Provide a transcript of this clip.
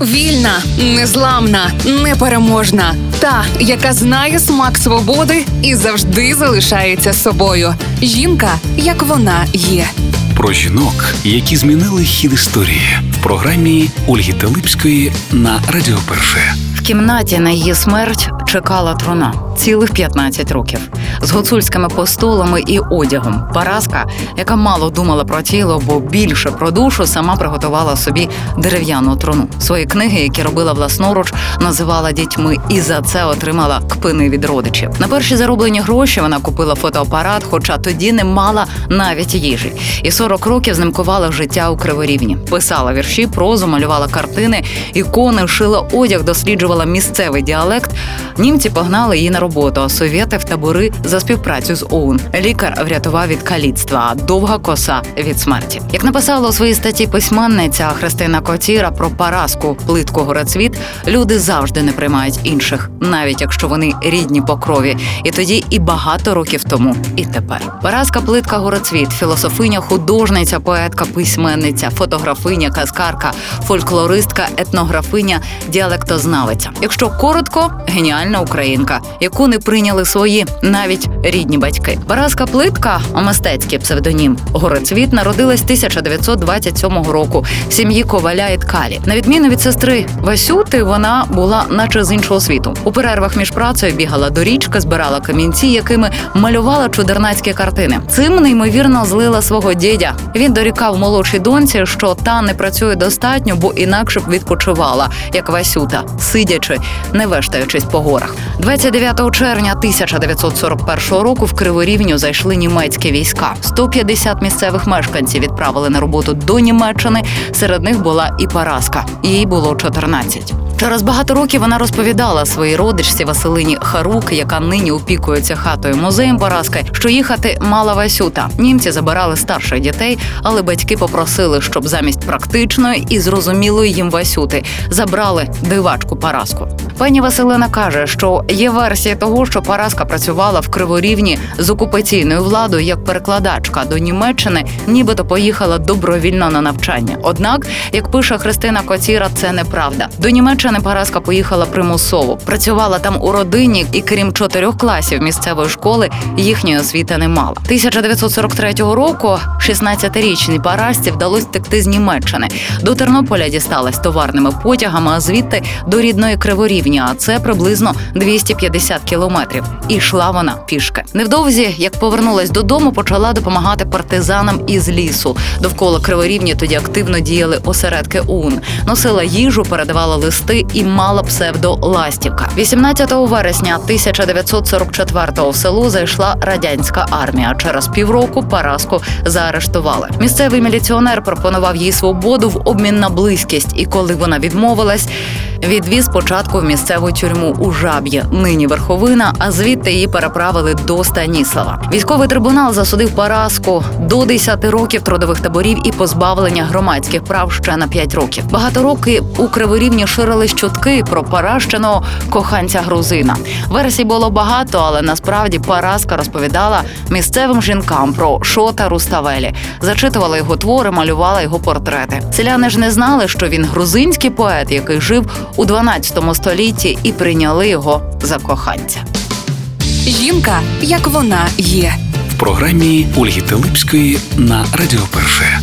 Вільна, незламна, непереможна. Та, яка знає смак свободи і завжди залишається собою. Жінка, як вона є. Про жінок, які змінили хід історії в програмі Ольги Талипської на Радіо Перше. В кімнаті на її смерть чекала труна цілих 15 років з гуцульськими постолами і одягом. Параска, яка мало думала про тіло, бо більше про душу, сама приготувала собі дерев'яну труну. Свої книги, які робила власноруч, називала дітьми, і за це отримала кпини від родичів. На перші зароблені гроші вона купила фотоапарат, хоча тоді не мала навіть їжі. І 40 років знимкувала життя у Криворівні. Писала вірші, прозу, малювала картини, ікони, шила одяг, досліджувала місцевий діалект. Німці погнали її на роботу, а совєти в табори за співпрацю з ОУН. Лікар врятував від каліцтва, а довга коса від смерті. Як написала у своїй статті письменниця Христина Котіра про Параску плитку горецвіт, люди завжди не приймають інших, навіть якщо вони рідні по крові. І тоді, і багато років тому, і тепер. Параска плитка горецвіт, філософиня, художниця, поетка, письменниця, фотографиня, казкарка, фольклористка, етнографиня, діалектознавиця. Якщо коротко, геніальна українка, яку не прийняли свої навіть рідні батьки. Параска плитка, мистецький псевдонім Горецвіт, народилась 1927 року в сім'ї коваля і ткалі. На відміну від сестри Васюти, вона була наче з іншого світу. У перервах між працею бігала до річки, збирала камінці, якими малювала чудернацькі картини. Цим неймовірно злила свого дідя. Він дорікав молодшій доньці, що та не працює достатньо, бо інакше б відпочивала, як Васюта, сидячи, не вештаючись по. 29 червня 1941 року в Криворівню зайшли німецькі війська. 150 місцевих мешканців відправили на роботу до Німеччини. Серед них була і Параска. Їй було 14. Через багато років вона розповідала своїй родичці Василині Харук, яка нині опікується хатою музеєм Параски, що їхати мала Васюта. Німці забирали старших дітей, але батьки попросили, щоб замість практичної і зрозумілої їм Васюти забрали дивачку Параску. Пані Василина каже, що є версія того, що Параска працювала в Криворівні з окупаційною владою як перекладачка до Німеччини, нібито поїхала добровільно на навчання. Однак, як пише Христина Коціра, це неправда. До Німеччини Параска поїхала примусово. Працювала там у родині, і крім чотирьох класів місцевої школи їхньої освіти не мала. 1943 року 16-річній Парасці вдалося втекти з Німеччини. До Тернополя дісталась товарними потягами, а звідти до рідної Криворівні. А це приблизно 250 кілометрів. І йшла вона пішки. Невдовзі, як повернулась додому, почала допомагати партизанам із лісу. Довкола Криворівні тоді активно діяли осередки ОУН. Носила їжу, передавала листи і мала псевдо Ластівка. 18 вересня 1944-го в село зайшла радянська армія. Через півроку Параску заарештували. Місцевий міліціонер пропонував їй свободу в обмін на близькість, і коли вона відмовилась, відвіз спочатку в місцеву тюрму у жаб'є, нині верховина, а звідти її переправили до Станіслава. Військовий трибунал засудив Параску до 10 років трудових таборів і позбавлення громадських прав ще на 5 років. Багато років у Криворівні ширились чутки про паращеного коханця грузина. Версій було багато, але насправді Параска розповідала місцевим жінкам про Шота Руставелі, зачитувала його твори, малювала його портрети. Селяни ж не знали, що він грузинський поет, який жив у 12 столітті, і прийняли його за коханця. Жінка, як вона є. В програмі Ольги Телипської на Радіо Перше.